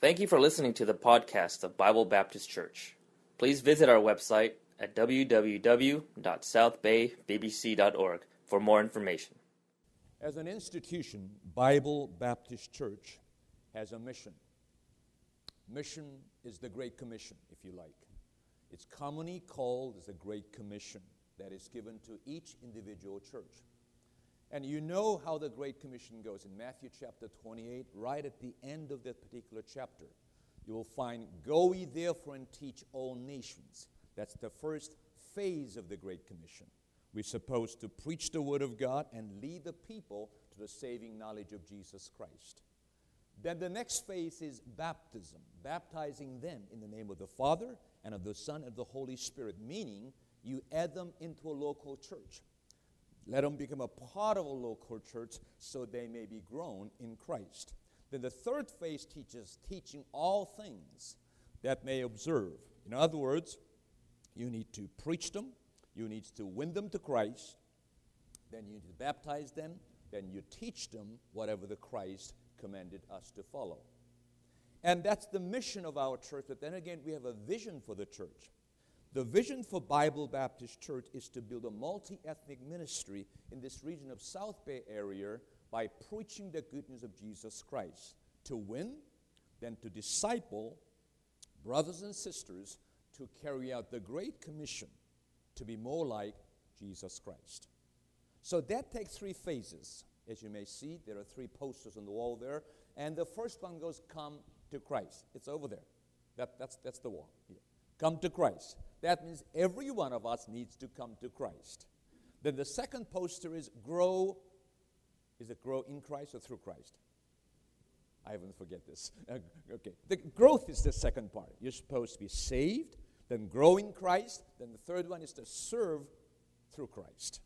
Thank you for listening to the podcast of Bible Baptist Church. Please visit our website at www.southbaybbc.org for more information. As an institution, Bible Baptist Church has a mission. Mission is the Great Commission, if you like. It's commonly called a Great Commission that is given to each individual church. And you know how the Great Commission goes in Matthew chapter 28, right at the end of that particular chapter. You will find, Go ye therefore and teach all nations. That's the first phase of the Great Commission. We're supposed to preach the Word of God and lead the people to the saving knowledge of Jesus Christ. Then the next phase is baptism, baptizing them in the name of the Father and of the Son and of the Holy Spirit, meaning you add them into a local church. Let them become a part of a local church so they may be grown in Christ. Then the third phase teaches teaching all things that may observe. In other words, you need to preach them, you need to win them to Christ, then you need to baptize them, then you teach them whatever the Christ commanded us to follow. And that's the mission of our church, but then again, we have a vision for the church. The vision for Bible Baptist Church is to build a multi ethnic ministry in this region of South Bay area by preaching the good news of Jesus Christ. To win, then to disciple brothers and sisters to carry out the Great Commission to be more like Jesus Christ. So that takes three phases. As you may see, there are three posters on the wall there. And the first one goes, Come to Christ. It's over there. That, that's, that's the wall. Here. Come to Christ. That means every one of us needs to come to Christ. Then the second poster is grow. Is it grow in Christ or through Christ? I haven't forget this. okay. The growth is the second part. You're supposed to be saved, then grow in Christ. Then the third one is to serve through Christ.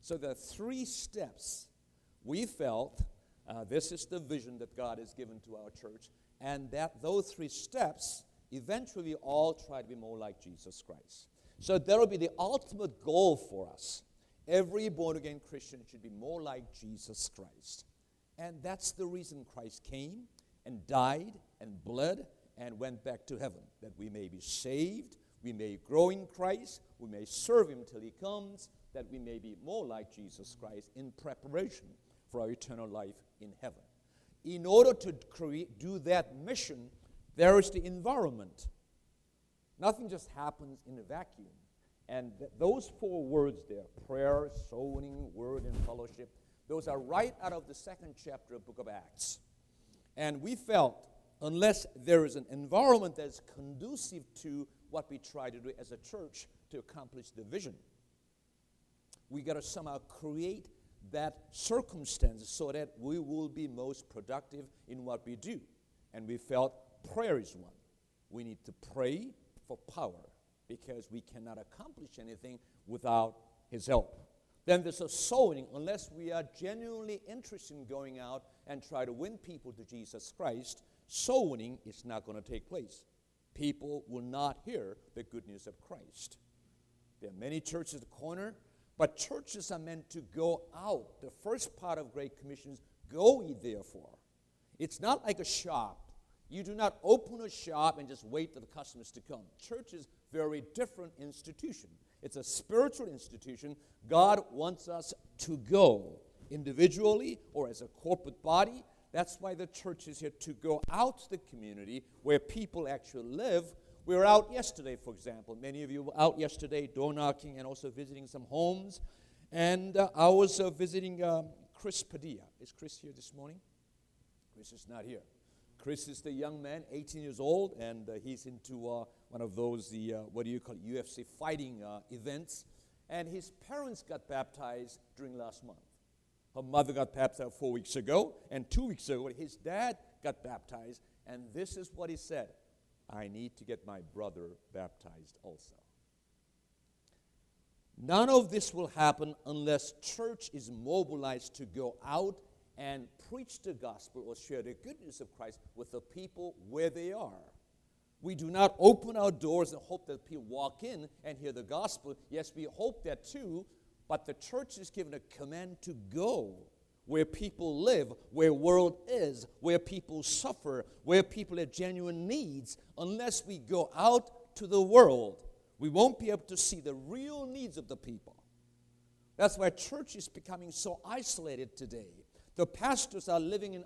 So the three steps we felt uh, this is the vision that God has given to our church, and that those three steps eventually all try to be more like Jesus Christ. So that will be the ultimate goal for us. Every born again Christian should be more like Jesus Christ. And that's the reason Christ came and died and bled and went back to heaven, that we may be saved, we may grow in Christ, we may serve Him till He comes, that we may be more like Jesus Christ in preparation for our eternal life in heaven. In order to create, do that mission, there is the environment. Nothing just happens in a vacuum. And th- those four words there prayer, soul winning, word, and fellowship those are right out of the second chapter of book of Acts. And we felt, unless there is an environment that is conducive to what we try to do as a church to accomplish the vision, we got to somehow create that circumstance so that we will be most productive in what we do. And we felt prayer is one. We need to pray for power because we cannot accomplish anything without His help. Then there's a sowing, unless we are genuinely interested in going out and try to win people to Jesus Christ, sowing is not going to take place. People will not hear the good news of Christ. There are many churches at the corner, but churches are meant to go out. The first part of Great Commission is go ye therefore. It's not like a shop. You do not open a shop and just wait for the customers to come. Church is very different institution. It's a spiritual institution. God wants us to go individually or as a corporate body. That's why the church is here to go out to the community where people actually live. We were out yesterday, for example. Many of you were out yesterday door knocking and also visiting some homes. And uh, I was uh, visiting um, Chris Padilla. Is Chris here this morning? Chris is not here. Chris is the young man, 18 years old, and uh, he's into uh, one of those, the, uh, what do you call it, UFC fighting uh, events. And his parents got baptized during last month. Her mother got baptized four weeks ago, and two weeks ago, his dad got baptized. And this is what he said I need to get my brother baptized also. None of this will happen unless church is mobilized to go out and preach the gospel or share the good news of Christ with the people where they are. We do not open our doors and hope that people walk in and hear the gospel. Yes, we hope that too, but the church is given a command to go. where people live, where world is, where people suffer, where people have genuine needs, unless we go out to the world, we won't be able to see the real needs of the people. That's why church is becoming so isolated today. The pastors are living in,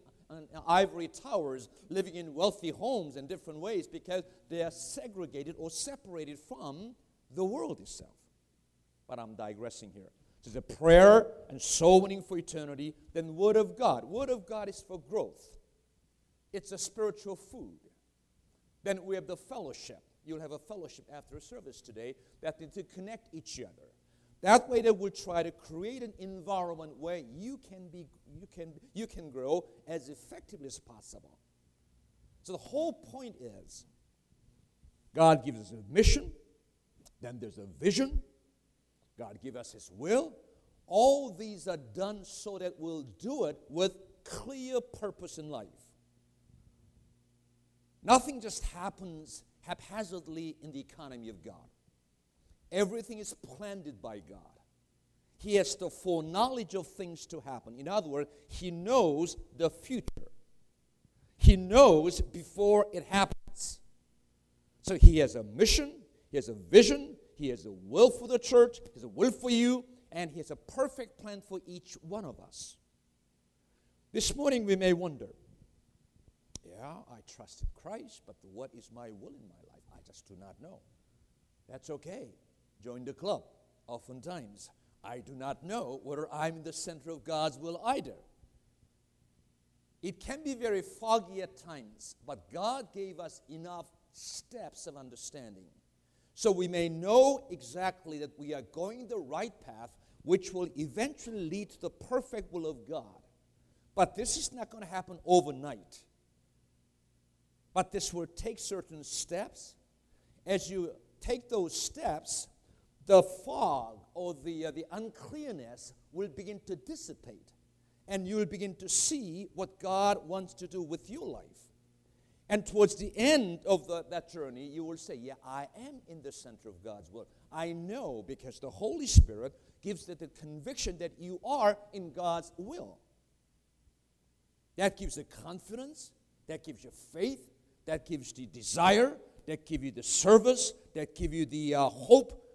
ivory towers, living in wealthy homes in different ways because they are segregated or separated from the world itself. But I'm digressing here. There's a prayer and soul winning for eternity, then Word of God. Word of God is for growth. It's a spiritual food. Then we have the fellowship. You'll have a fellowship after a service today that to connect each other. That way, they will try to create an environment where you can be, you can, you can grow as effectively as possible. So the whole point is, God gives us a mission, then there's a vision, God give us His will. All these are done so that we'll do it with clear purpose in life. Nothing just happens haphazardly in the economy of God. Everything is planned by God. He has the foreknowledge of things to happen. In other words, He knows the future. He knows before it happens. So He has a mission, He has a vision, he has a will for the church, He has a will for you, and He has a perfect plan for each one of us. This morning we may wonder, yeah, I trusted Christ, but what is my will in my life? I just do not know. That's okay. Join the club. Oftentimes, I do not know whether I'm in the center of God's will either. It can be very foggy at times, but God gave us enough steps of understanding so we may know exactly that we are going the right path, which will eventually lead to the perfect will of God. But this is not going to happen overnight. But this will take certain steps. As you take those steps, the fog or the, uh, the unclearness will begin to dissipate. And you will begin to see what God wants to do with your life. And towards the end of the, that journey, you will say, Yeah, I am in the center of God's will. I know because the Holy Spirit gives the, the conviction that you are in God's will. That gives you confidence, that gives you faith, that gives the desire, that gives you the service, that gives you the uh, hope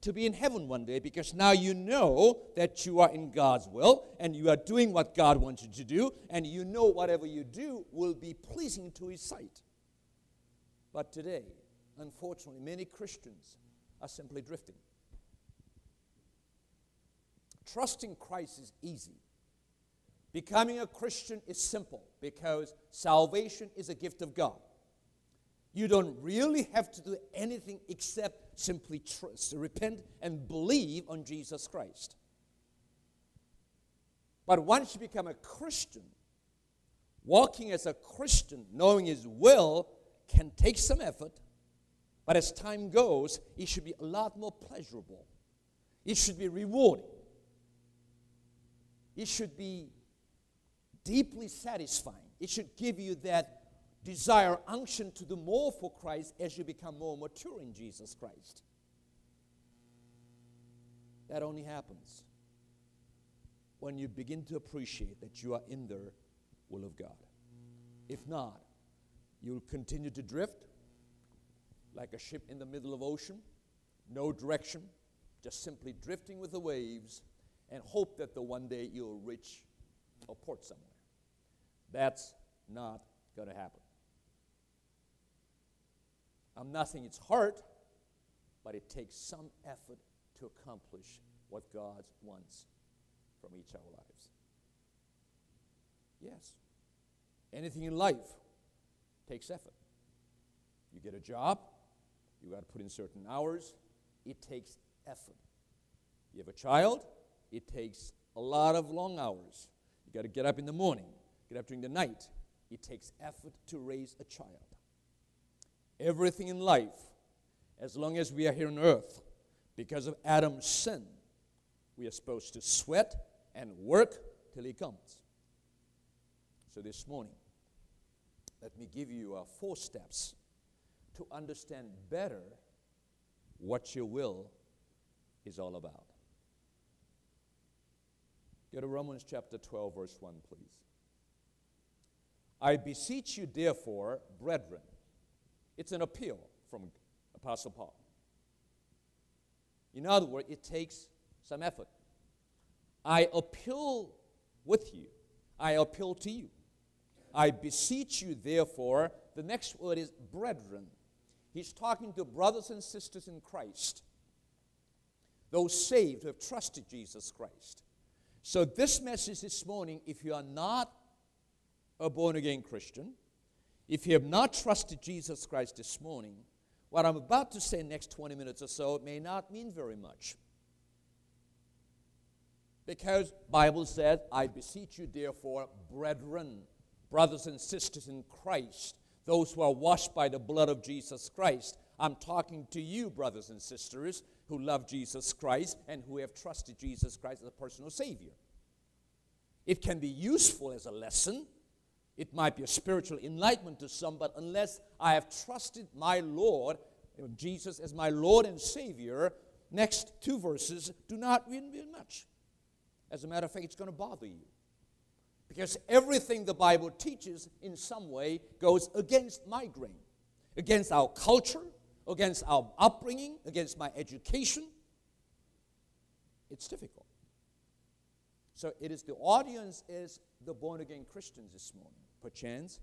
to be in heaven one day because now you know that you are in God's will and you are doing what God wants you to do, and you know whatever you do will be pleasing to His sight. But today, unfortunately, many Christians are simply drifting. Trusting Christ is easy. Becoming a Christian is simple because salvation is a gift of God. You don't really have to do anything except simply trust, repent, and believe on Jesus Christ. But once you become a Christian, walking as a Christian, knowing His will, can take some effort, but as time goes, it should be a lot more pleasurable. It should be rewarding. It should be deeply satisfying. It should give you that desire unction to do more for Christ as you become more mature in Jesus Christ. That only happens when you begin to appreciate that you are in the will of God. If not, you'll continue to drift like a ship in the middle of ocean, no direction, just simply drifting with the waves and hope that the one day you'll reach a port somewhere. That's not going to happen. I'm not saying it's hard, but it takes some effort to accomplish what God wants from each of our lives. Yes. Anything in life takes effort. You get a job, you got to put in certain hours. It takes effort. You have a child, it takes a lot of long hours. You got to get up in the morning, get up during the night. It takes effort to raise a child everything in life, as long as we are here on earth, because of Adam's sin, we are supposed to sweat and work till he comes. So this morning, let me give you uh, four steps to understand better what your will is all about. Go to Romans chapter 12, verse 1, please. I beseech you, therefore, brethren. It's an appeal from Apostle Paul. In other words, it takes some effort. I appeal with you. I appeal to you. I beseech you, therefore, the next word is brethren. He's talking to brothers and sisters in Christ, those saved who have trusted Jesus Christ. So, this message this morning, if you are not a born again Christian, if you have not trusted Jesus Christ this morning, what I'm about to say next 20 minutes or so may not mean very much. Because Bible says, I beseech you therefore, brethren, brothers and sisters in Christ, those who are washed by the blood of Jesus Christ. I'm talking to you, brothers and sisters, who love Jesus Christ and who have trusted Jesus Christ as a personal Savior. It can be useful as a lesson. It might be a spiritual enlightenment to some, but unless I have trusted my Lord, Jesus as my Lord and Savior, next two verses do not mean much. As a matter of fact, it's going to bother you. Because everything the Bible teaches in some way goes against my grain, against our culture, against our upbringing, against my education. It's difficult. So it is the audience is the born again Christians this morning. Perchance,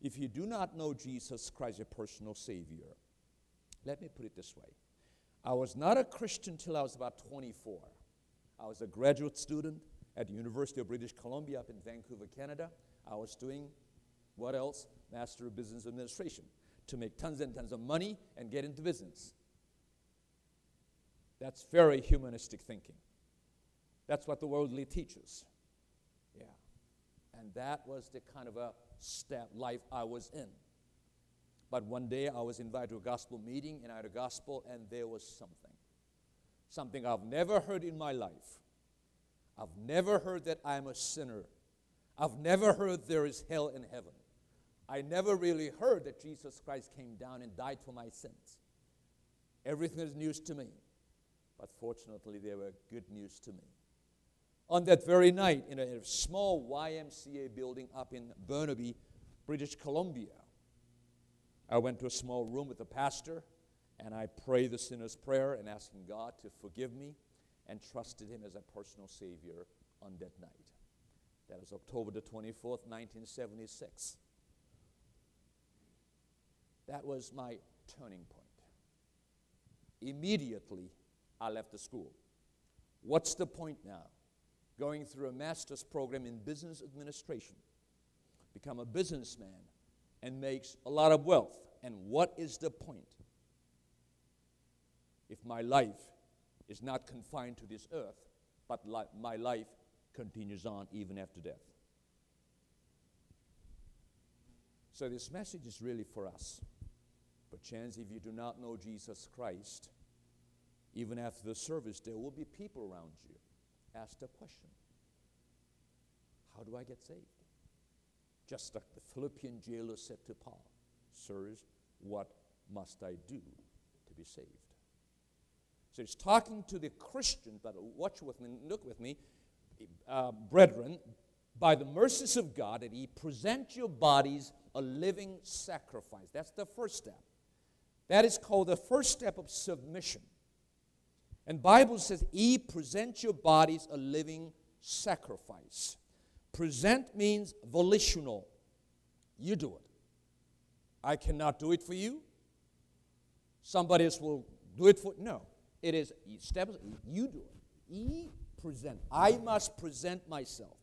if you do not know Jesus Christ, your personal Savior, let me put it this way. I was not a Christian till I was about 24. I was a graduate student at the University of British Columbia up in Vancouver, Canada. I was doing what else? Master of Business Administration to make tons and tons of money and get into business. That's very humanistic thinking. That's what the worldly teaches. And that was the kind of a step life I was in. But one day I was invited to a gospel meeting and I had a gospel and there was something something I've never heard in my life. I've never heard that I'm a sinner. I've never heard there is hell and heaven. I never really heard that Jesus Christ came down and died for my sins. Everything is news to me. But fortunately, they were good news to me. On that very night, in a small YMCA building up in Burnaby, British Columbia, I went to a small room with the pastor and I prayed the sinner's prayer and asking God to forgive me and trusted Him as a personal Savior on that night. That was October the 24th, 1976. That was my turning point. Immediately, I left the school. What's the point now? Going through a master's program in business administration, become a businessman, and makes a lot of wealth. And what is the point? if my life is not confined to this earth, but li- my life continues on even after death. So, this message is really for us. But, chance if you do not know Jesus Christ, even after the service, there will be people around you. Ask a question How do I get saved? Just like the Philippian jailer said to Paul, Sirs, what must I do to be saved? So he's talking to the Christians, but watch with me, look with me, uh, brethren, by the mercies of God, that He present your bodies a living sacrifice. That's the first step. That is called the first step of submission. And Bible says, He present your bodies a living sacrifice. Present means volitional. You do it. I cannot do it for you. Somebody else will do it for no. It is steps, you do it. Ye present. I must present myself.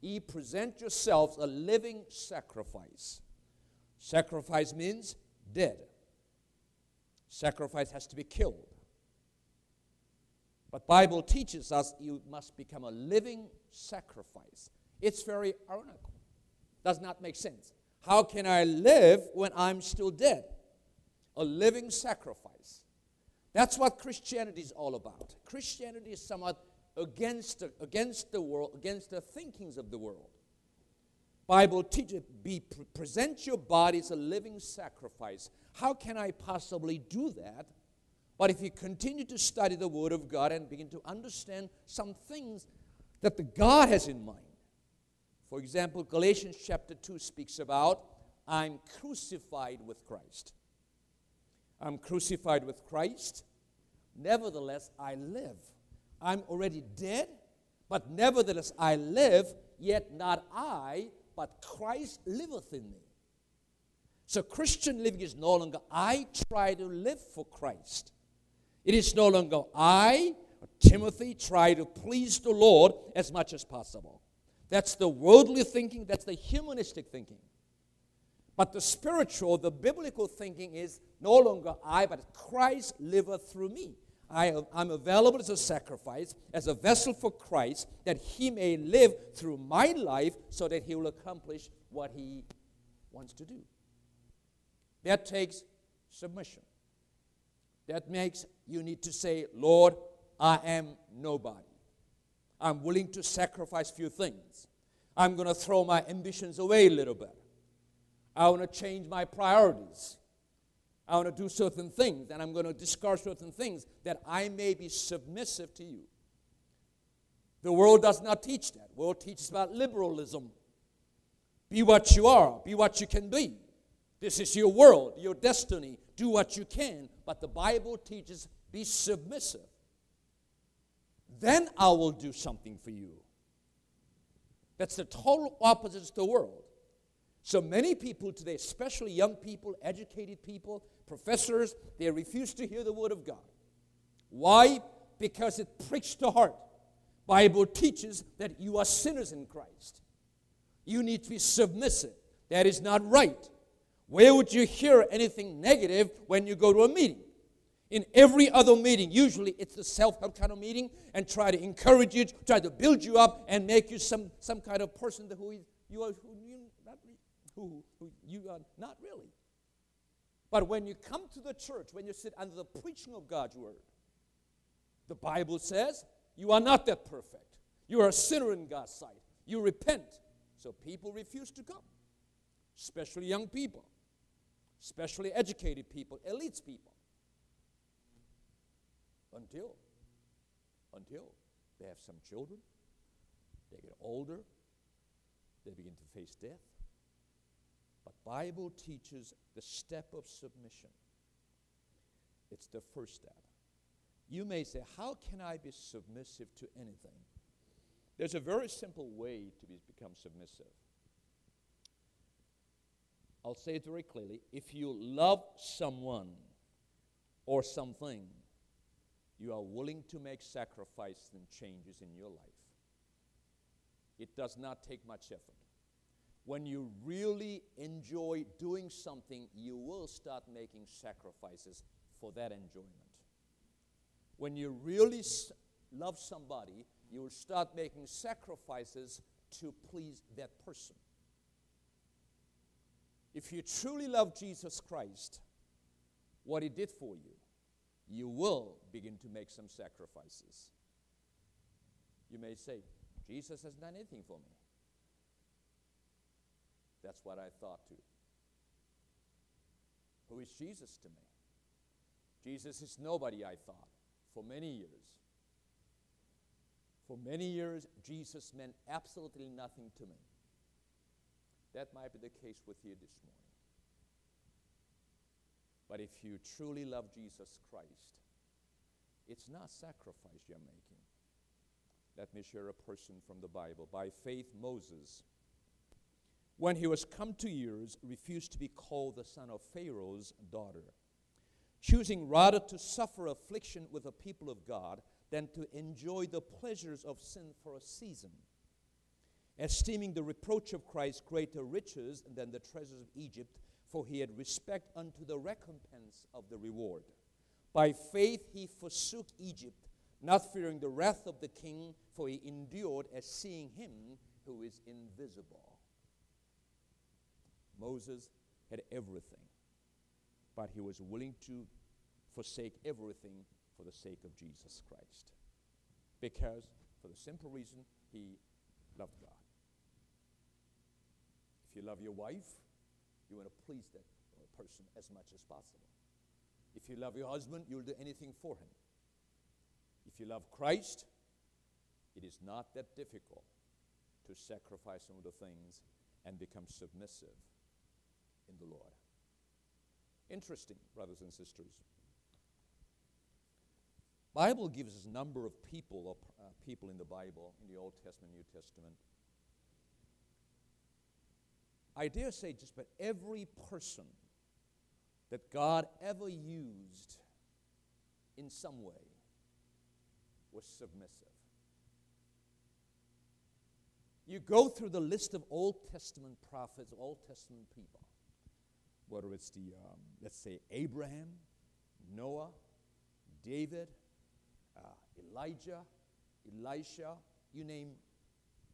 Ye present yourselves a living sacrifice. Sacrifice means dead. Sacrifice has to be killed. But Bible teaches us you must become a living sacrifice. It's very ironical. Does not make sense. How can I live when I'm still dead? A living sacrifice. That's what Christianity is all about. Christianity is somewhat against the, against the world, against the thinkings of the world. Bible teaches, be present your body as a living sacrifice. How can I possibly do that? But if you continue to study the Word of God and begin to understand some things, that the God has in mind. For example, Galatians chapter 2 speaks about I'm crucified with Christ. I'm crucified with Christ. Nevertheless, I live. I'm already dead, but nevertheless, I live, yet not I, but Christ liveth in me. So, Christian living is no longer I try to live for Christ. It is no longer I, Timothy, try to please the Lord as much as possible. That's the worldly thinking, that's the humanistic thinking. But the spiritual, the biblical thinking is no longer I, but Christ liveth through me. I, am available as a sacrifice, as a vessel for Christ, that He may live through my life so that He will accomplish what He wants to do. That takes submission. That makes you need to say, Lord, I am nobody. I'm willing to sacrifice few things. I'm going to throw my ambitions away a little bit. I want to change my priorities. I want to do certain things, and I'm going to discard certain things that I may be submissive to you. The world does not teach that. The world teaches about liberalism. Be what you are, be what you can be. This is your world, your destiny. Do what you can. But the Bible teaches be submissive. Then I will do something for you. That's the total opposite to the world. So many people today, especially young people, educated people, professors, they refuse to hear the word of God. Why? Because it pricks the heart. Bible teaches that you are sinners in Christ. You need to be submissive. That is not right. Where would you hear anything negative when you go to a meeting? In every other meeting, usually it's a self help kind of meeting and try to encourage you, try to build you up and make you some, some kind of person who you are, who you, not, who, who you are not really. But when you come to the church, when you sit under the preaching of God's word, the Bible says you are not that perfect. You are a sinner in God's sight. You repent. So people refuse to come, especially young people, especially educated people, elites people. Until, until they have some children, they get older, they begin to face death. But Bible teaches the step of submission. It's the first step. You may say, How can I be submissive to anything? There's a very simple way to be, become submissive. I'll say it very clearly. If you love someone or something, you are willing to make sacrifices and changes in your life. It does not take much effort. When you really enjoy doing something, you will start making sacrifices for that enjoyment. When you really love somebody, you will start making sacrifices to please that person. If you truly love Jesus Christ, what he did for you, you will begin to make some sacrifices. You may say, Jesus has done anything for me. That's what I thought too. Who is Jesus to me? Jesus is nobody, I thought, for many years. For many years, Jesus meant absolutely nothing to me. That might be the case with you this morning. But if you truly love Jesus Christ, it's not sacrifice you're making. Let me share a person from the Bible. By faith, Moses, when he was come to years, refused to be called the son of Pharaoh's daughter, choosing rather to suffer affliction with the people of God than to enjoy the pleasures of sin for a season, esteeming the reproach of Christ greater riches than the treasures of Egypt for he had respect unto the recompense of the reward. By faith he forsook Egypt, not fearing the wrath of the king, for he endured as seeing him who is invisible. Moses had everything, but he was willing to forsake everything for the sake of Jesus Christ. Because, for the simple reason, he loved God. If you love your wife, you want to please that person as much as possible. If you love your husband, you'll do anything for him. If you love Christ, it is not that difficult to sacrifice some of the things and become submissive in the Lord. Interesting, brothers and sisters. Bible gives us a number of people, uh, people in the Bible, in the Old Testament, New Testament. I dare say just about every person that God ever used in some way was submissive. You go through the list of Old Testament prophets, Old Testament people, whether it's the, um, let's say, Abraham, Noah, David, uh, Elijah, Elisha, you name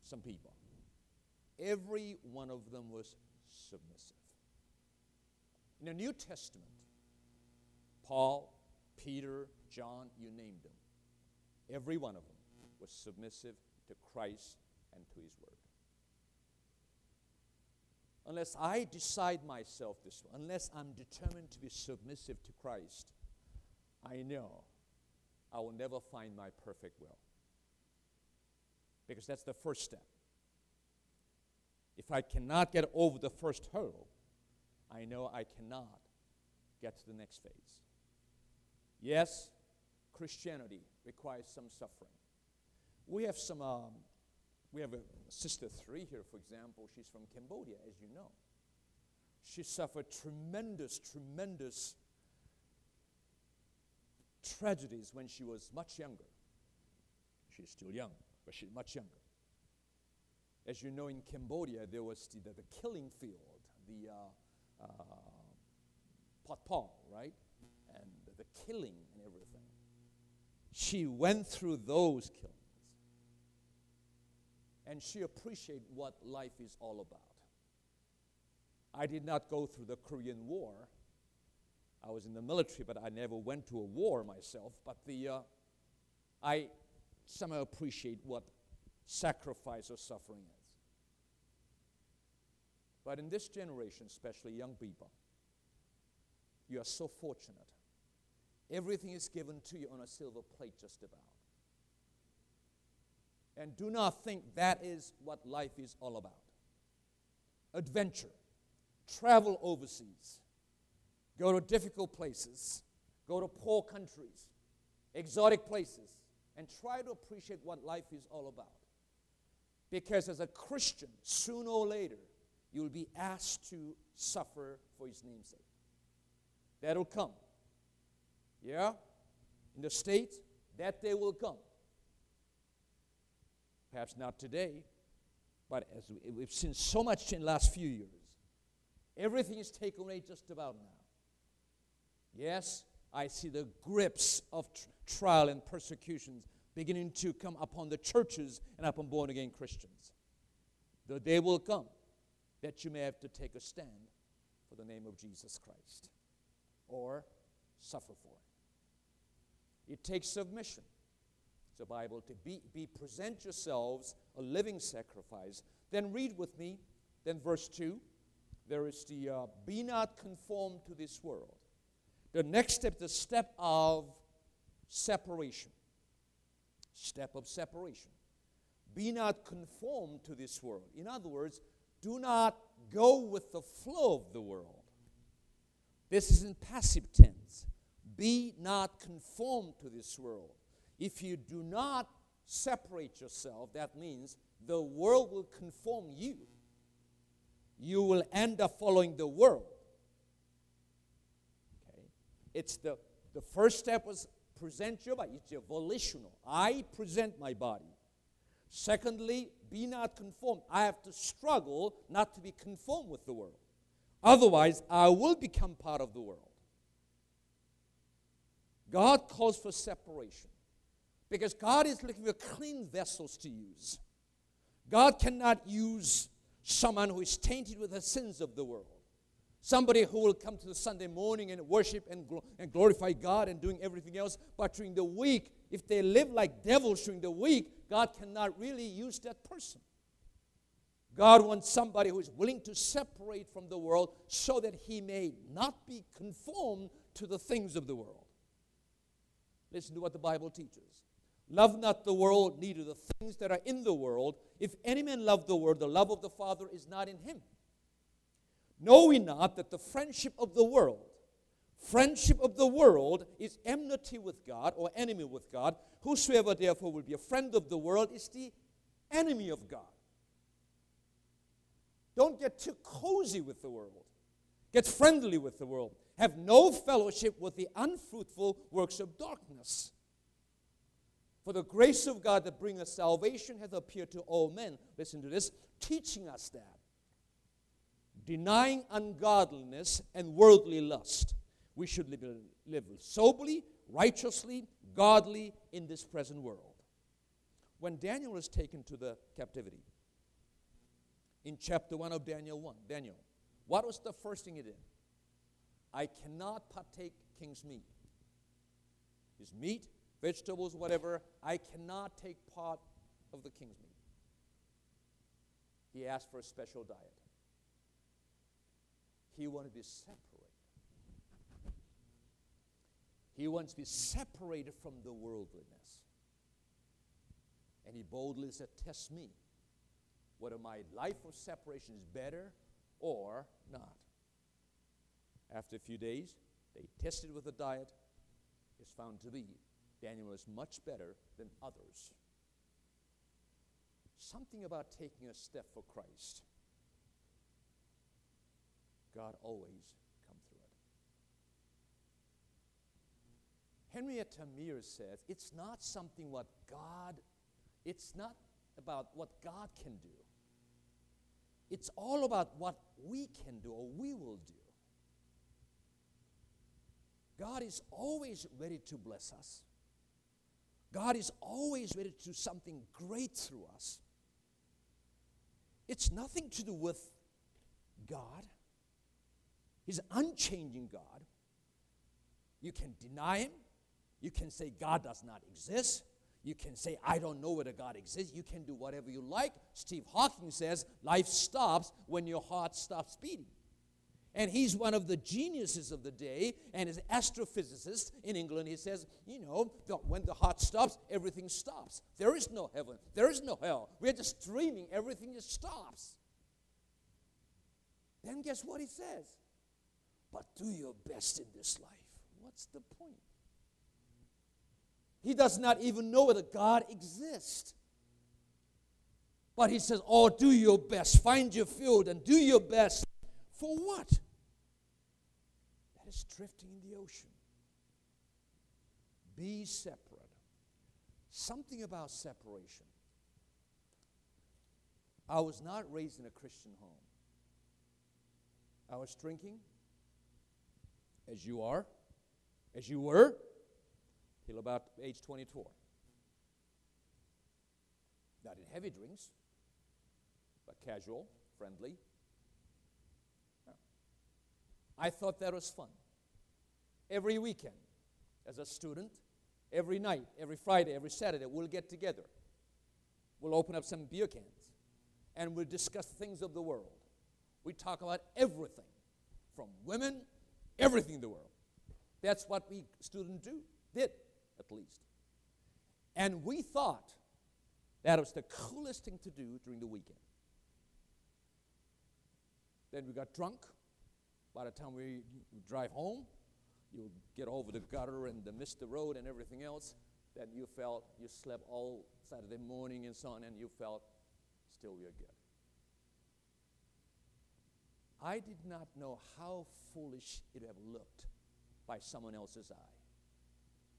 some people. Every one of them was submissive. In the New Testament, Paul, Peter, John, you named them. Every one of them was submissive to Christ and to His Word. Unless I decide myself this way, unless I'm determined to be submissive to Christ, I know I will never find my perfect will. Because that's the first step. If I cannot get over the first hurdle, I know I cannot get to the next phase. Yes, Christianity requires some suffering. We have some, um, we have a sister three here, for example. She's from Cambodia, as you know. She suffered tremendous, tremendous tragedies when she was much younger. She's still young, but she's much younger. As you know, in Cambodia, there was the, the, killing field, the uh, uh, pot, right? And the, the killing and everything. She went through those killings. And she appreciated what life is all about. I did not go through the Korean War. I was in the military, but I never went to a war myself. But the, uh, I somehow appreciate what sacrifice or suffering is. But in this generation, especially young people, you are so fortunate. Everything is given to you on a silver plate, just about. And do not think that is what life is all about. Adventure, travel overseas, go to difficult places, go to poor countries, exotic places, and try to appreciate what life is all about. Because as a Christian, sooner or later, you will be asked to suffer for his name's sake. That'll come. Yeah? In the States, that day will come. Perhaps not today, but as we, have seen so much in the last few years, everything is taken away just about now. Yes, I see the grips of tr- trial and persecutions beginning to come upon the churches and upon born again Christians. The day will come that you may have to take a stand for the name of Jesus Christ or suffer for it. It takes submission. The Bible to be, be present yourselves a living sacrifice. Then read with me, then verse 2. There is the uh, be not conformed to this world. The next step, the step of separation. Step of separation. Be not conformed to this world. In other words, do not go with the flow of the world. This is in passive tense. Be not conformed to this world. If you do not separate yourself, that means the world will conform you. You will end up following the world. Okay? It's the, the first step was present your body. It's your volitional. I present my body. Secondly, be not conformed. I have to struggle not to be conformed with the world. Otherwise, I will become part of the world. God calls for separation because God is looking for clean vessels to use. God cannot use someone who is tainted with the sins of the world. Somebody who will come to the Sunday morning and worship and, gl- and glorify God and doing everything else, but during the week, if they live like devils during the week, God cannot really use that person. God wants somebody who is willing to separate from the world so that he may not be conformed to the things of the world. Listen to what the Bible teaches. Love not the world, neither the things that are in the world. If any man love the world, the love of the Father is not in him. Know we not that the friendship of the world, friendship of the world is enmity with God or enemy with God. Whosoever therefore will be a friend of the world is the enemy of God. Don't get too cozy with the world. Get friendly with the world. Have no fellowship with the unfruitful works of darkness. For the grace of God that bringeth salvation hath appeared to all men. Listen to this, teaching us that. Denying ungodliness and worldly lust, we should live, live soberly, righteously, godly in this present world. When Daniel was taken to the captivity, in chapter 1 of Daniel 1, Daniel, what was the first thing he did? I cannot partake king's meat. His meat vegetables, whatever. I cannot take part of the king's meat. He asked for a special diet. He wants to be separated. He wants to be separated from the worldliness. And he boldly said, Test me whether my life of separation is better or not. After a few days, they tested with a diet. It's found to be Daniel was much better than others. Something about taking a step for Christ. God always come through it. Henrietta Mears says it's not something what God, it's not about what God can do. It's all about what we can do or we will do. God is always ready to bless us. God is always ready to do something great through us. It's nothing to do with God. He's unchanging God. You can deny Him. You can say God does not exist. You can say, I don't know whether God exists. You can do whatever you like. Steve Hawking says life stops when your heart stops beating. And he's one of the geniuses of the day, and as astrophysicist in England, he says, you know, when the heart stops, everything stops. There is no heaven, there is no hell. We're just dreaming, everything just stops. Then guess what he says? But do your best in this life. What's the point? He does not even know whether God exists. But he says, Oh, do your best. Find your field and do your best. For what? That is drifting in the ocean. Be separate. Something about separation. I was not raised in a Christian home. I was drinking, as you are, as you were, till about age 24. Not in heavy drinks, but casual, friendly. I thought that was fun every weekend as a student, every night, every Friday, every Saturday, we'll get together. We'll open up some beer cans and we'll discuss things of the world. We talk about everything from women, everything in the world. That's what we students do, did at least. And we thought that was the coolest thing to do during the weekend. Then we got drunk. By the time we drive home, you get over the gutter and the Mr. Road and everything else, then you felt you slept all Saturday morning and so on, and you felt still you're good. I did not know how foolish it would have looked by someone else's eye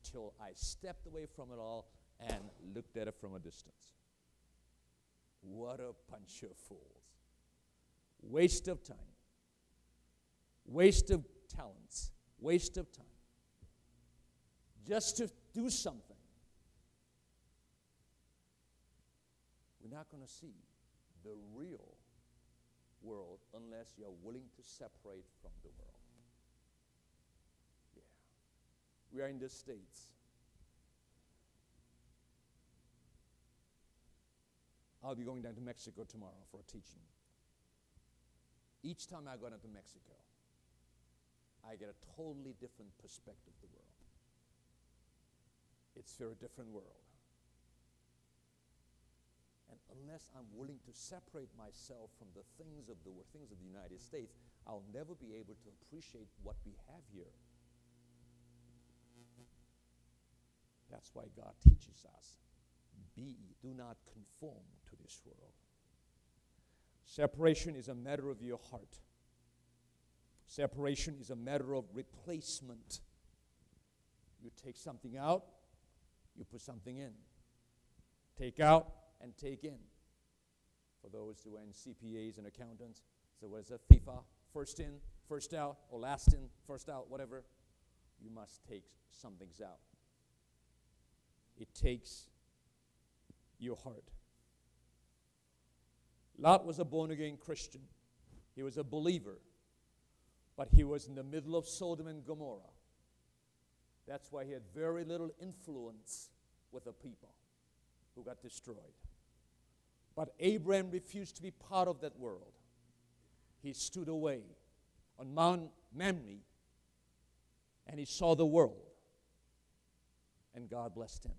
till I stepped away from it all and looked at it from a distance. What a bunch of fools. Waste of time, waste of talents, Waste of time. Just to do something. We're not going to see the real world unless you're willing to separate from the world. Yeah. We are in the States. I'll be going down to Mexico tomorrow for a teaching. Each time I go down to Mexico, I get a totally different perspective of the world. It's a very different world. Unless I'm willing to separate myself from the things of the things of the United States, I'll never be able to appreciate what we have here. That's why God teaches us be, do not conform to this world. Separation is a matter of your heart. Separation is a matter of replacement. You take something out, you put something in. Take out and take in. For those who are in CPAs and accountants, so what is a FIFO, first in, first out, or last in, first out, whatever. You must take some things out. It takes your heart. Lot was a born again Christian. He was a believer. But he was in the middle of Sodom and Gomorrah. That's why he had very little influence with the people who got destroyed. But Abraham refused to be part of that world. He stood away on Mount Mamre and he saw the world. And God blessed him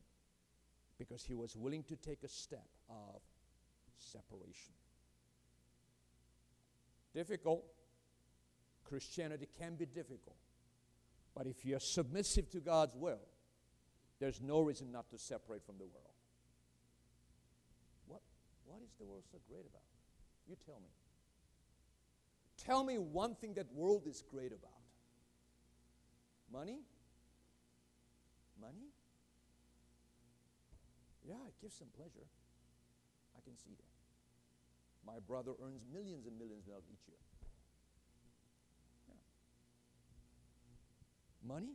because he was willing to take a step of separation. Difficult. Christianity can be difficult. But if you're submissive to God's will, there's no reason not to separate from the world. What, is the world so great about? You tell me. Tell me one thing that world is great about. Money? Money? Yeah, it gives some pleasure. I can see that. My brother earns millions and millions of dollars each year. Yeah. Money?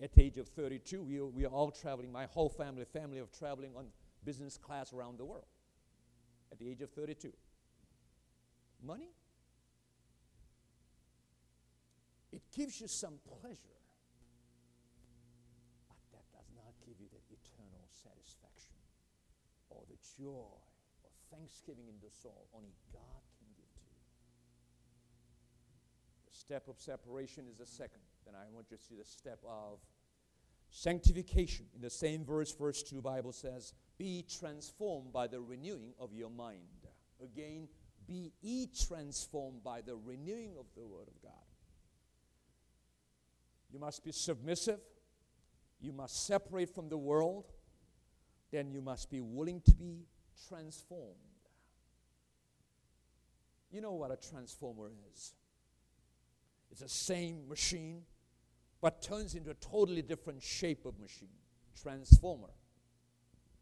At the age of 32, we, we are all traveling, my whole family, family of traveling on business class around the world. At the age of 32. Money? It gives you some pleasure but that does not give you that eternal satisfaction or the joy or thanksgiving in the soul only God can give to you. The step of separation is the second. Then I want you to see the step of sanctification. In the same verse, verse 2, Bible says, Be transformed by the renewing of your mind. Again, be ye transformed by the renewing of the Word of God. You must be submissive you must separate from the world, then you must be willing to be transformed. You know what a transformer is? It's the same machine, but turns into a totally different shape of machine. Transformer.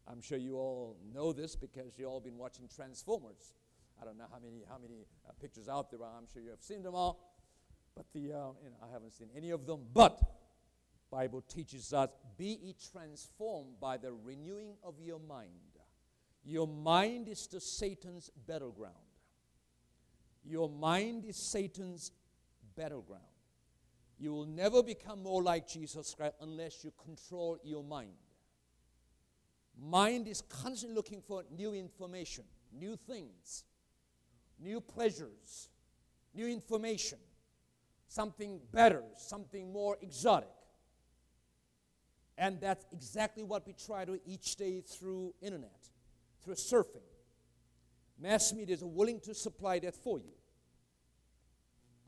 I'm sure you all know this because you all been watching Transformers. I don't know how many how many uh, pictures out there are. I'm sure you have seen them all, but the uh, you know I haven't seen any of them. But Bible teaches us be ye transformed by the renewing of your mind. Your mind is the Satan's battleground. Your mind is Satan's battleground. You will never become more like Jesus Christ unless you control your mind. Mind is constantly looking for new information, new things, new pleasures, new information, something better, something more exotic. And that's exactly what we try to each day through internet, through surfing. Mass media is willing to supply that for you.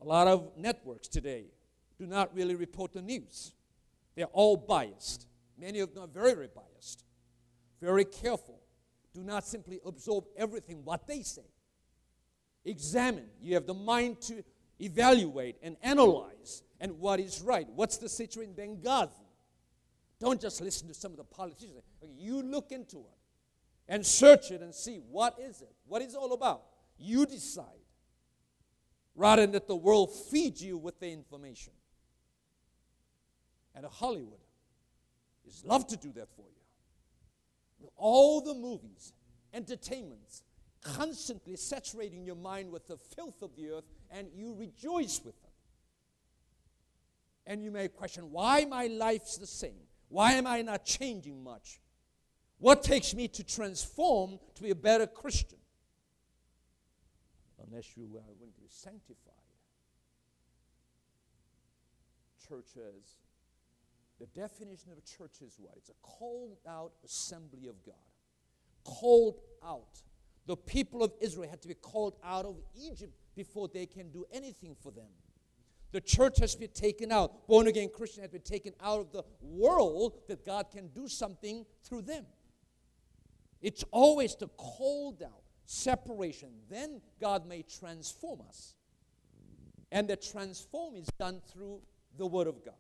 A lot of networks today do not really report the news. They're all biased. Many of them are very, very biased. Very careful. Do not simply absorb everything what they say. Examine. You have the mind to evaluate and analyze and what is right. What's the situation in Benghazi? Don't just listen to some of the politicians. You look into it and search it and see what is it? What is it all about? You decide. Rather than that the world feeds you with the information. And Hollywood is love to do that for you. All the movies, entertainments, constantly saturating your mind with the filth of the earth, and you rejoice with them. And you may question why my life's the same. Why am I not changing much? What takes me to transform to be a better Christian? Unless you are going to be sanctified. Churches, the definition of a church is what? It's a called out assembly of God. called out. The people of Israel had to be called out of Egypt before they can do anything for them. The church has been taken out. Born again Christian has been taken out of the world that God can do something through them. It's always the called out, separation. Then God may transform us. And the transform is done through the Word of God.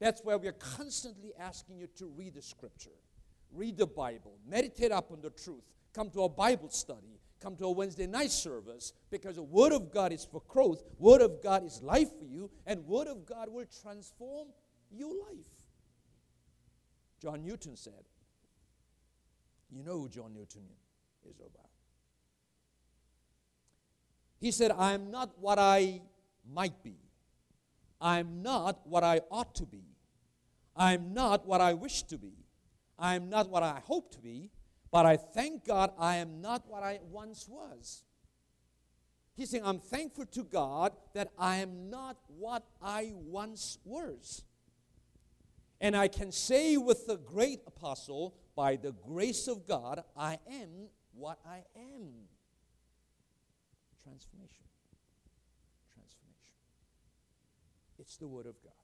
That's why we are constantly asking you to read the Scripture, read the Bible, meditate upon the truth, come to a Bible study, come to a Wednesday night service, because the Word of God is for growth, Word of God is life for you, and Word of God will transform your life. John Newton said, you know who John Newton is about. He said, I am not what I might be. I'm not what I ought to be. I'm not what I wish to be. I'm not what I hope to be. But I thank God I am not what I once was. He's saying, I'm thankful to God that I am not what I once was. And I can say with the great apostle, by the grace of God, I am what I am. Transformation. Transformation. It's the Word of God.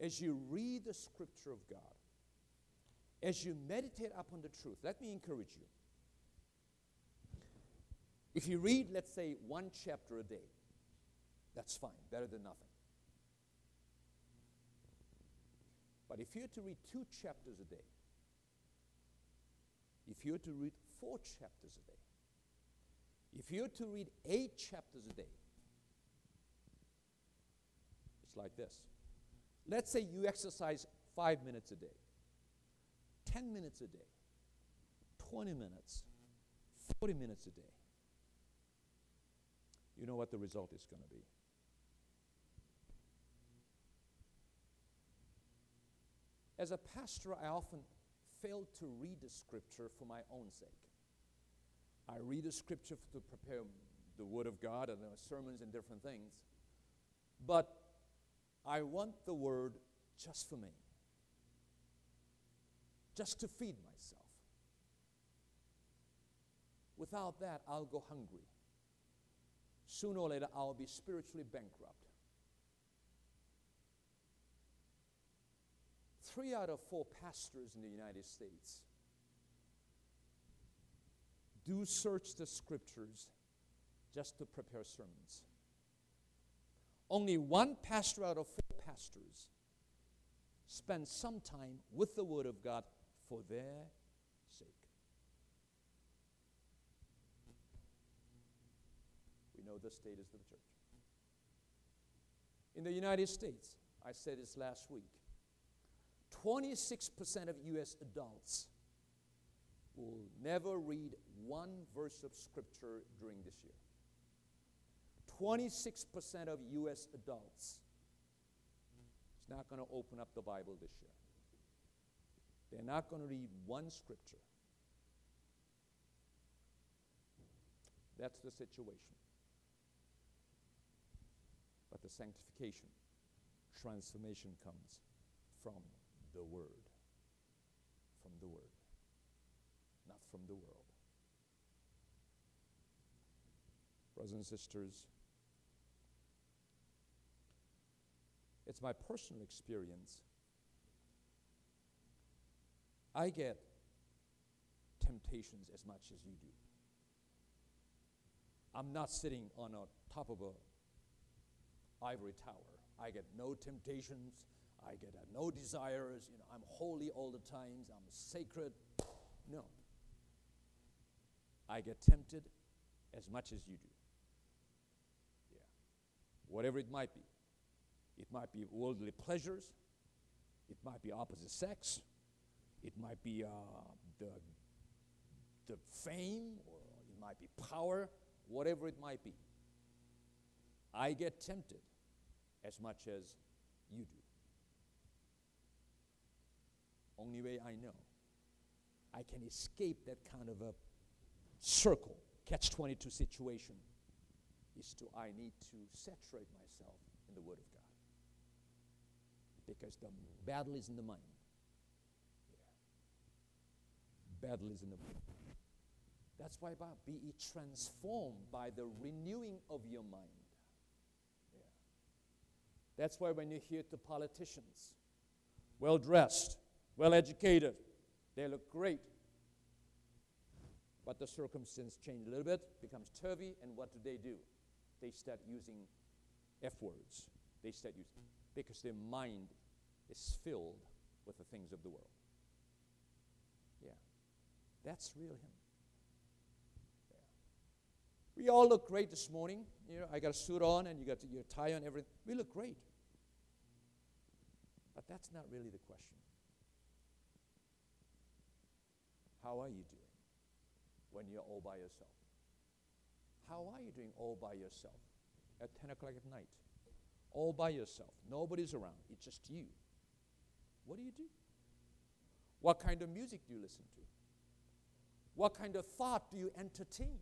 As you read the Scripture of God, as you meditate upon the truth, let me encourage you. If you read, let's say, one chapter a day, that's fine, better than nothing. But if you are to read two chapters a day, if you are to read four chapters a day, if you are to read eight chapters a day, it's like this. Let's say you exercise five minutes a day, 10 minutes a day, 20 minutes, 40 minutes a day. You know what the result is going to be. As a pastor, I often fail to read the scripture for my own sake. I read the scripture to prepare the Word of God and the sermons and different things. But I want the Word just for me, just to feed myself. Without that, I'll go hungry. Sooner or later, I'll be spiritually bankrupt. three out of four pastors in the United States do search the scriptures just to prepare sermons. Only one pastor out of four pastors spend some time with the Word of God for their sake. We know the status of the church. In the United States, I said this last week, 26% of U.S. adults will never read one verse of Scripture during this year. 26% of U.S. adults is not going to open up the Bible this year. They're not going to read one Scripture. That's the situation. But the sanctification, transformation comes from the Word. From the Word, not from the world. Brothers and sisters, it's my personal experience. I get temptations as much as you do. I'm not sitting on a top of a ivory tower. I get no temptations I get uh, no desires, you know, I'm holy all the times, I'm sacred. No. I get tempted as much as you do. Yeah. Whatever it might be. It might be worldly pleasures, it might be opposite sex, it might be uh, the, the fame, or it might be power, whatever it might be. I get tempted as much as you do. Only way I know I can escape that kind of a circle, catch 22 situation, is to I need to saturate myself in the Word of God. Because the battle is in the mind. battle is in the mind. That's why Bible, be transformed by the renewing of your mind. Yeah. That's why when you hear the politicians, well dressed, well educated, they look great. But the circumstance change a little bit, becomes turvy, and what do they do? They start using F words. They start using because their mind is filled with the things of the world. Yeah. That's real him. We all look great this morning. You know, I got a suit on and you got your tie on, everything. We look great. But that's not really the question. How are you doing when you're all by yourself? How are you doing all by yourself at 10 o'clock at night? All by yourself. Nobody's around. It's just you. What do you do? What kind of music do you listen to? What kind of thought do you entertain?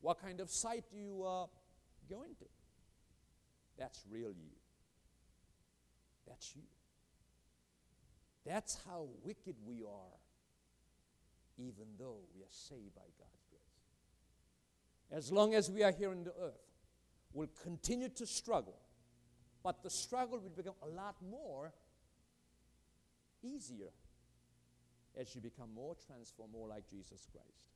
What kind of site do you uh, go into? That's real you. That's you. That's how wicked we are, even though we are saved by God's grace. As long as we are here on the earth, we'll continue to struggle, but the struggle will become a lot more easier as you become more transformed, more like Jesus Christ.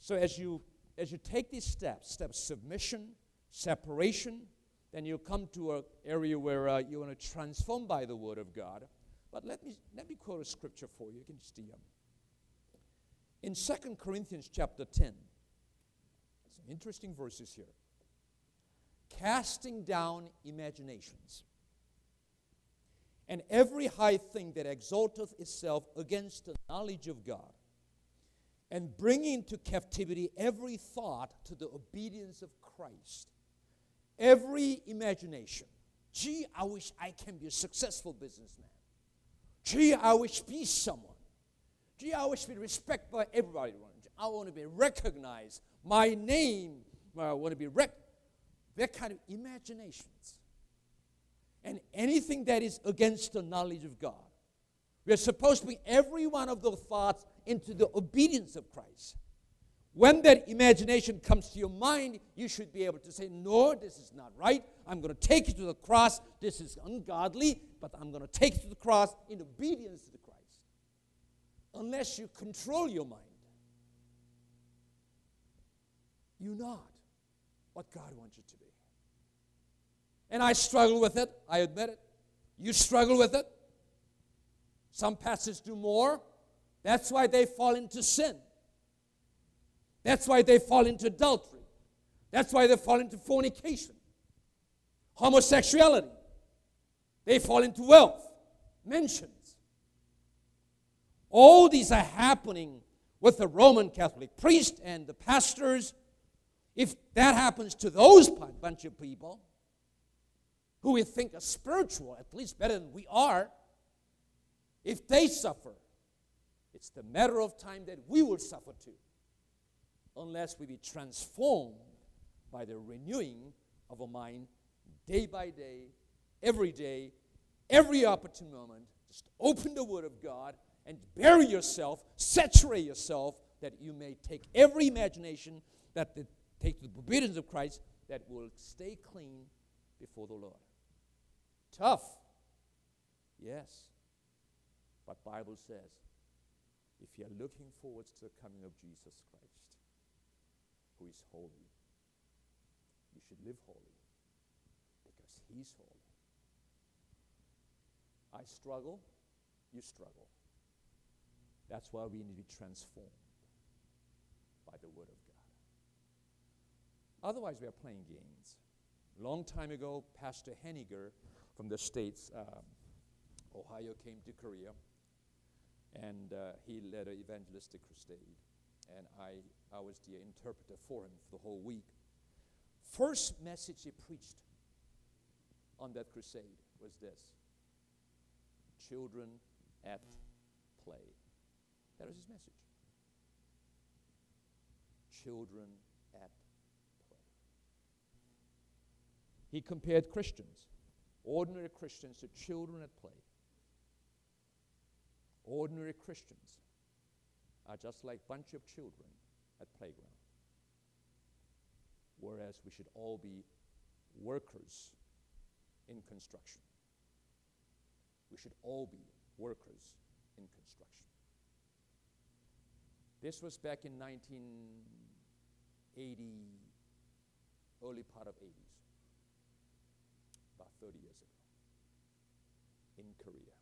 So as you as you take these steps, steps submission, separation, then you come to an area where uh, you want to transform by the word of God. But let me let me quote a scripture for you. You can see them. In 2 Corinthians chapter 10, some interesting verses here. Casting down imaginations and every high thing that exalteth itself against the knowledge of God and bringing to captivity every thought to the obedience of Christ. Every imagination. Gee, I wish I can be a successful businessman. Gee, I wish be someone. Gee, I wish be respected by everybody. I want to be recognized. My name, I want to be rec. That kind of imaginations. And anything that is against the knowledge of God. We are supposed to bring every one of those thoughts into the obedience of Christ. When that imagination comes to your mind, you should be able to say, No, this is not right. I'm going to take it to the cross. This is ungodly, but I'm going to take it to the cross in obedience to Christ. Unless you control your mind, you're not what God wants you to be. And I struggle with it, I admit it. You struggle with it. Some pastors do more. That's why they fall into sin. That's why they fall into adultery. That's why they fall into fornication, homosexuality. They fall into wealth, mentions. All these are happening with the Roman Catholic priest and the pastors. If that happens to those bunch of people who we think are spiritual, at least better than we are, if they suffer, it's the matter of time that we will suffer too, unless we be transformed by the renewing of a mind day by day, every day, every opportune moment. Just open the Word of God and bury yourself, saturate yourself, that you may take every imagination that the, take the obedience of Christ that will stay clean before the Lord. Tough, yes. But Bible says, if you're looking forward to the coming of Jesus Christ, who is holy, you should live holy because he's holy. I struggle, you struggle. That's why we need to be transformed by the Word of God. Otherwise, we are playing games. Long time ago, Pastor Henniger from the States, um, Ohio, came to Korea and uh, he led an evangelistic crusade. And I, I was the interpreter for him for the whole week. First message he preached on that crusade was this children at play. That was his message. Children at play. He compared Christians, ordinary Christians, to children at play Ordinary Christians are just like bunch of children at playground. Whereas we should all be workers in construction. We should all be workers in construction. This was back in 1980, early part of 80s, about 30 years ago, in Korea.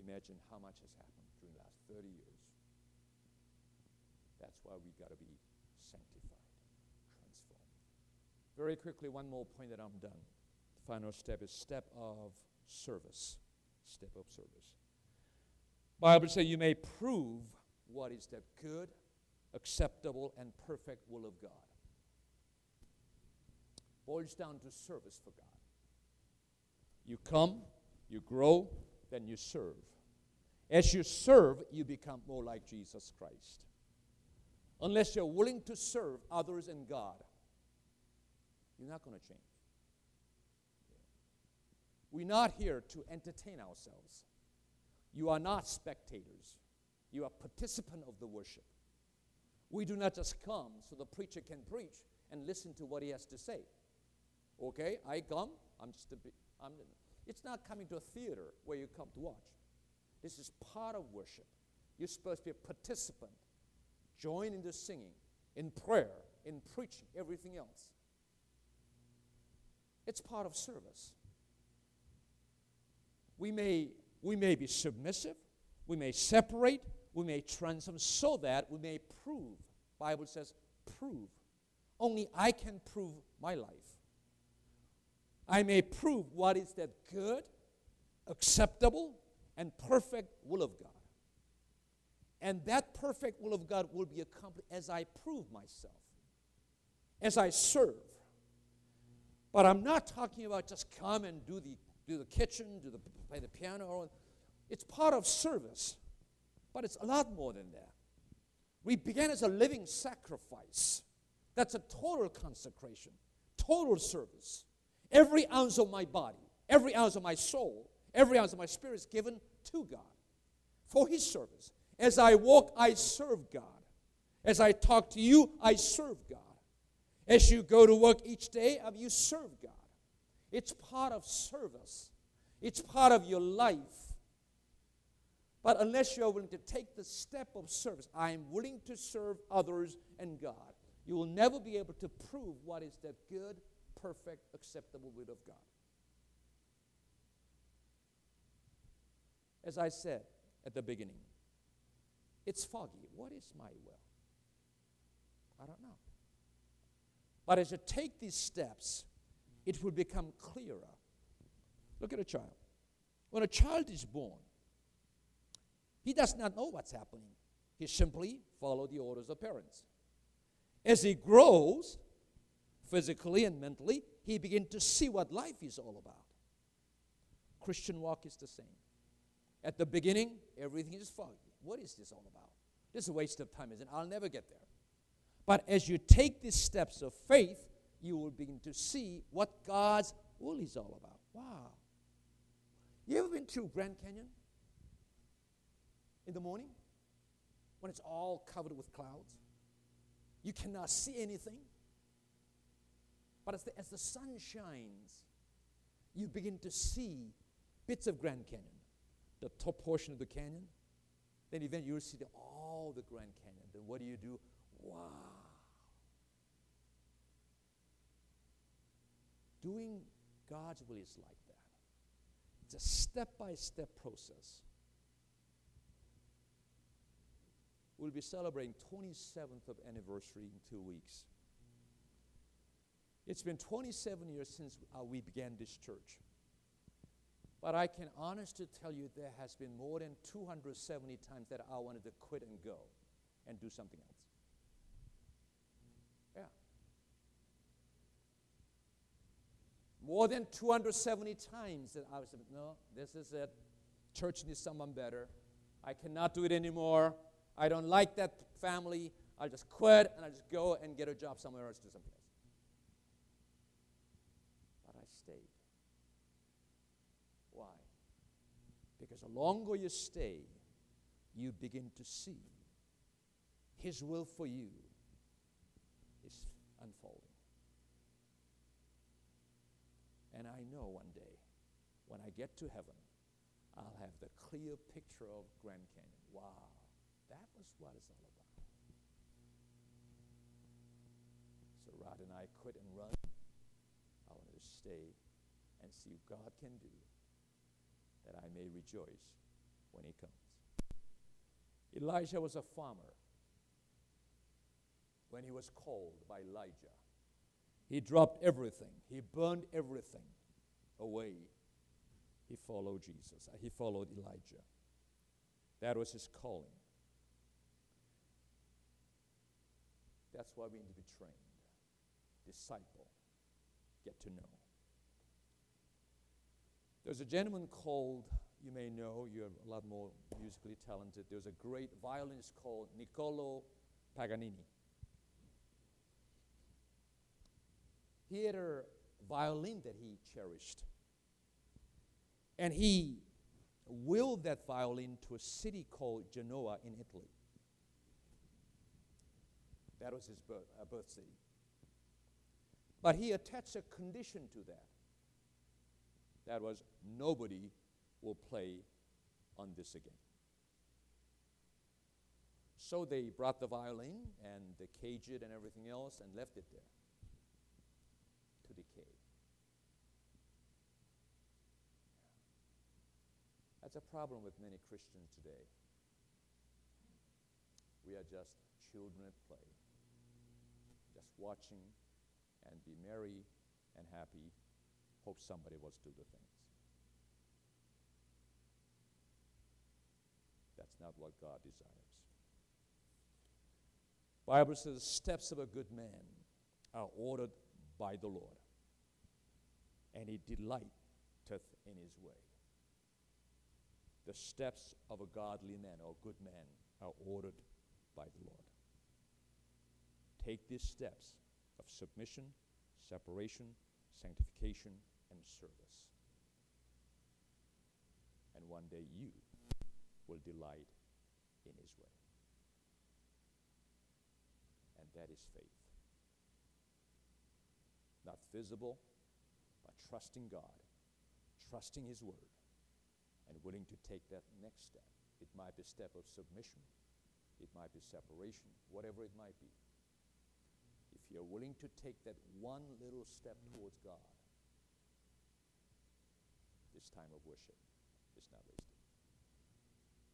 Imagine how much has happened during the last 30 years. That's why we got to be sanctified, transformed. Very quickly, one more point that I'm done. The final step is step of service. Step of service. Bible says you may prove what is the good, acceptable, and perfect will of God. Boils down to service for God. You come, you grow, then you serve. As you serve, you become more like Jesus Christ. Unless you're willing to serve others and God, you're not going to change. We're not here to entertain ourselves. You are not spectators. You are participant of the worship. We do not just come so the preacher can preach and listen to what he has to say. Okay, I come. I'm just a bit. I'm. It's not coming to a theater where you come to watch. This is part of worship. You're supposed to be a participant. Join in the singing, in prayer, in preaching, everything else. It's part of service. We may, we may be submissive, we may separate, we may transform so that we may prove. Bible says, prove. Only I can prove my life. I may prove what is that good, acceptable, and perfect will of God. And that perfect will of God will be accomplished as I prove myself, as I serve. But I'm not talking about just come and do the, do the kitchen, do the, play the piano. It's part of service, but it's a lot more than that. We began as a living sacrifice. That's a total consecration, total service. Every ounce of my body, every ounce of my soul, every ounce of my spirit is given to God for His service. As I walk, I serve God. As I talk to you, I serve God. As you go to work each day, um, you serve God. It's part of service, it's part of your life. But unless you're willing to take the step of service, I am willing to serve others and God, you will never be able to prove what is that good, perfect, acceptable will of God. As I said at the beginning, it's foggy. What is my will? I don't know. But as you take these steps, it will become clearer. Look at a child. When a child is born, he does not know what's happening. He simply follows the orders of parents. As he grows, physically and mentally, he begins to see what life is all about. Christian walk is the same. At the beginning, everything is foggy. What is this all about? This is a waste of time, isn't it? I'll never get there. But as you take these steps of faith, you will begin to see what God's will is all about. Wow. You ever been to Grand Canyon? In the morning? When it's all covered with clouds? You cannot see anything. But as the, as the sun shines, you begin to see bits of Grand Canyon, the top portion of the canyon. Then eventually you'll see the, all the Grand Canyon. Then what do you do? Wow. Doing God's will is like that. It's a step by step process. We'll be celebrating 27th of anniversary in two weeks. It's been 27 years since uh, we began this church. But I can honestly tell you there has been more than 270 times that I wanted to quit and go and do something else. Yeah. More than 270 times that I was, no, this is it. Church needs someone better. I cannot do it anymore. I don't like that family. I'll just quit and I'll just go and get a job somewhere else, do something else. But I stayed. Why? Because the longer you stay, you begin to see His will for you is unfolding. And I know one day, when I get to heaven, I'll have the clear picture of Grand Canyon. Wow, that was what it's all about. So Rod and I quit and run, I wanted to stay and see what God can do that I may rejoice when He comes. Elisha was a farmer when he was called by Elijah. He dropped everything, he burned everything away. He followed Jesus, uh, he followed Elijah. That was his calling. That's why we need to be trained, disciple, get to know. There's a gentleman called, you may know, you're a lot more musically talented. There's a great violinist called Niccolo Paganini. He had a violin that he cherished. And he willed that violin to a city called Genoa in Italy. That was his birth, uh, birth city. But he attached a condition to that. That was nobody will play on this again. So they brought the violin and they caged it and everything else and left it there to decay. That's a problem with many Christians today. We are just children at play, just watching and be merry and happy, hope somebody will do the things. That's not what God desires. Bible says the steps of a good man are ordered by the Lord, and he delighteth in his way. The steps of a godly man or good man are ordered by the Lord. Take these steps of submission, separation, sanctification, and service. And one day you will delight in his way. And that is faith not visible, but trusting God, trusting His Word, and willing to take that next step. It might be a step of submission, it might be separation, whatever it might be. If you're willing to take that one little step towards God, this time of worship is not wasted.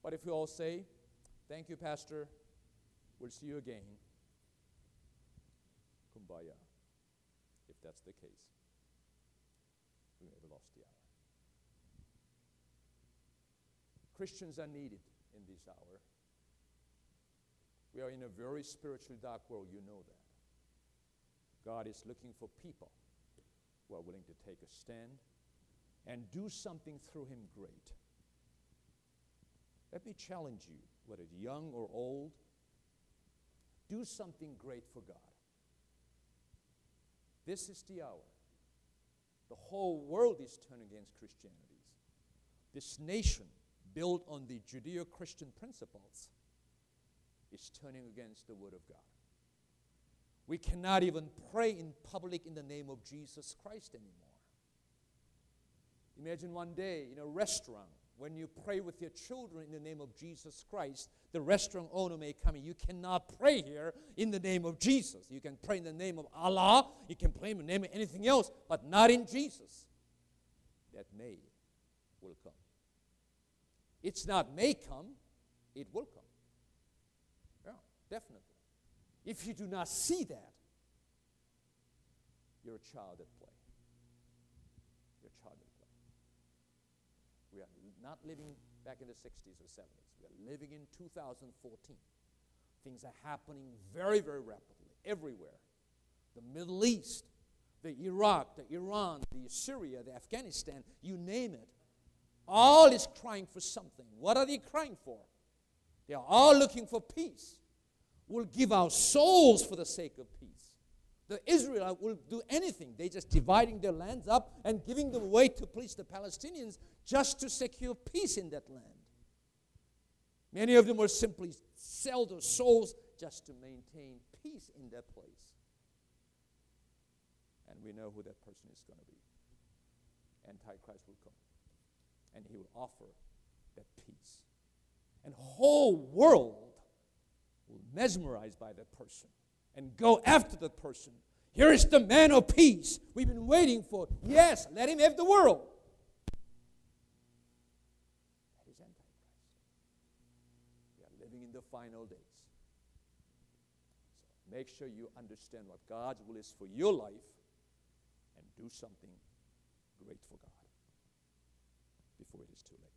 But if we all say, Thank you, Pastor, we'll see you again, kumbaya if that's the case. We may have lost the hour. Christians are needed in this hour. We are in a very spiritually dark world, you know that. God is looking for people who are willing to take a stand and do something through Him great. Let me challenge you, whether young or old, do something great for God. This is the hour. The whole world is turning against Christianity. This nation, built on the Judeo Christian principles, is turning against the Word of God. We cannot even pray in public in the name of Jesus Christ anymore. Imagine one day in a restaurant, when you pray with your children in the name of Jesus Christ, the restaurant owner may come in. You cannot pray here in the name of Jesus. You can pray in the name of Allah, you can pray in the name of anything else, but not in Jesus. That may will come. It's not may come, it will come. Yeah, definitely. If you do not see that, you're a child at play. You're a child at play. We are not living back in the 60s or 70s. We are living in 2014. Things are happening very, very rapidly everywhere. The Middle East, the Iraq, the Iran, the Syria, the Afghanistan, you name it. All is crying for something. What are they crying for? They are all looking for peace. We'll give our souls for the sake of peace. The Israelites will do anything. They're just dividing their lands up and giving them away to please the Palestinians just to secure peace in that land. Many of them will simply sell their souls just to maintain peace in that place. And we know who that person is going to be. Antichrist will come. And he will offer that peace. And whole world will mesmerized by that person and go after the person. Here is the man of peace we've been waiting for. Yes, let him have the world. That is Antichrist. We are living in the final days. So make sure you understand what God's will is for your life and do something great for God before it is too late.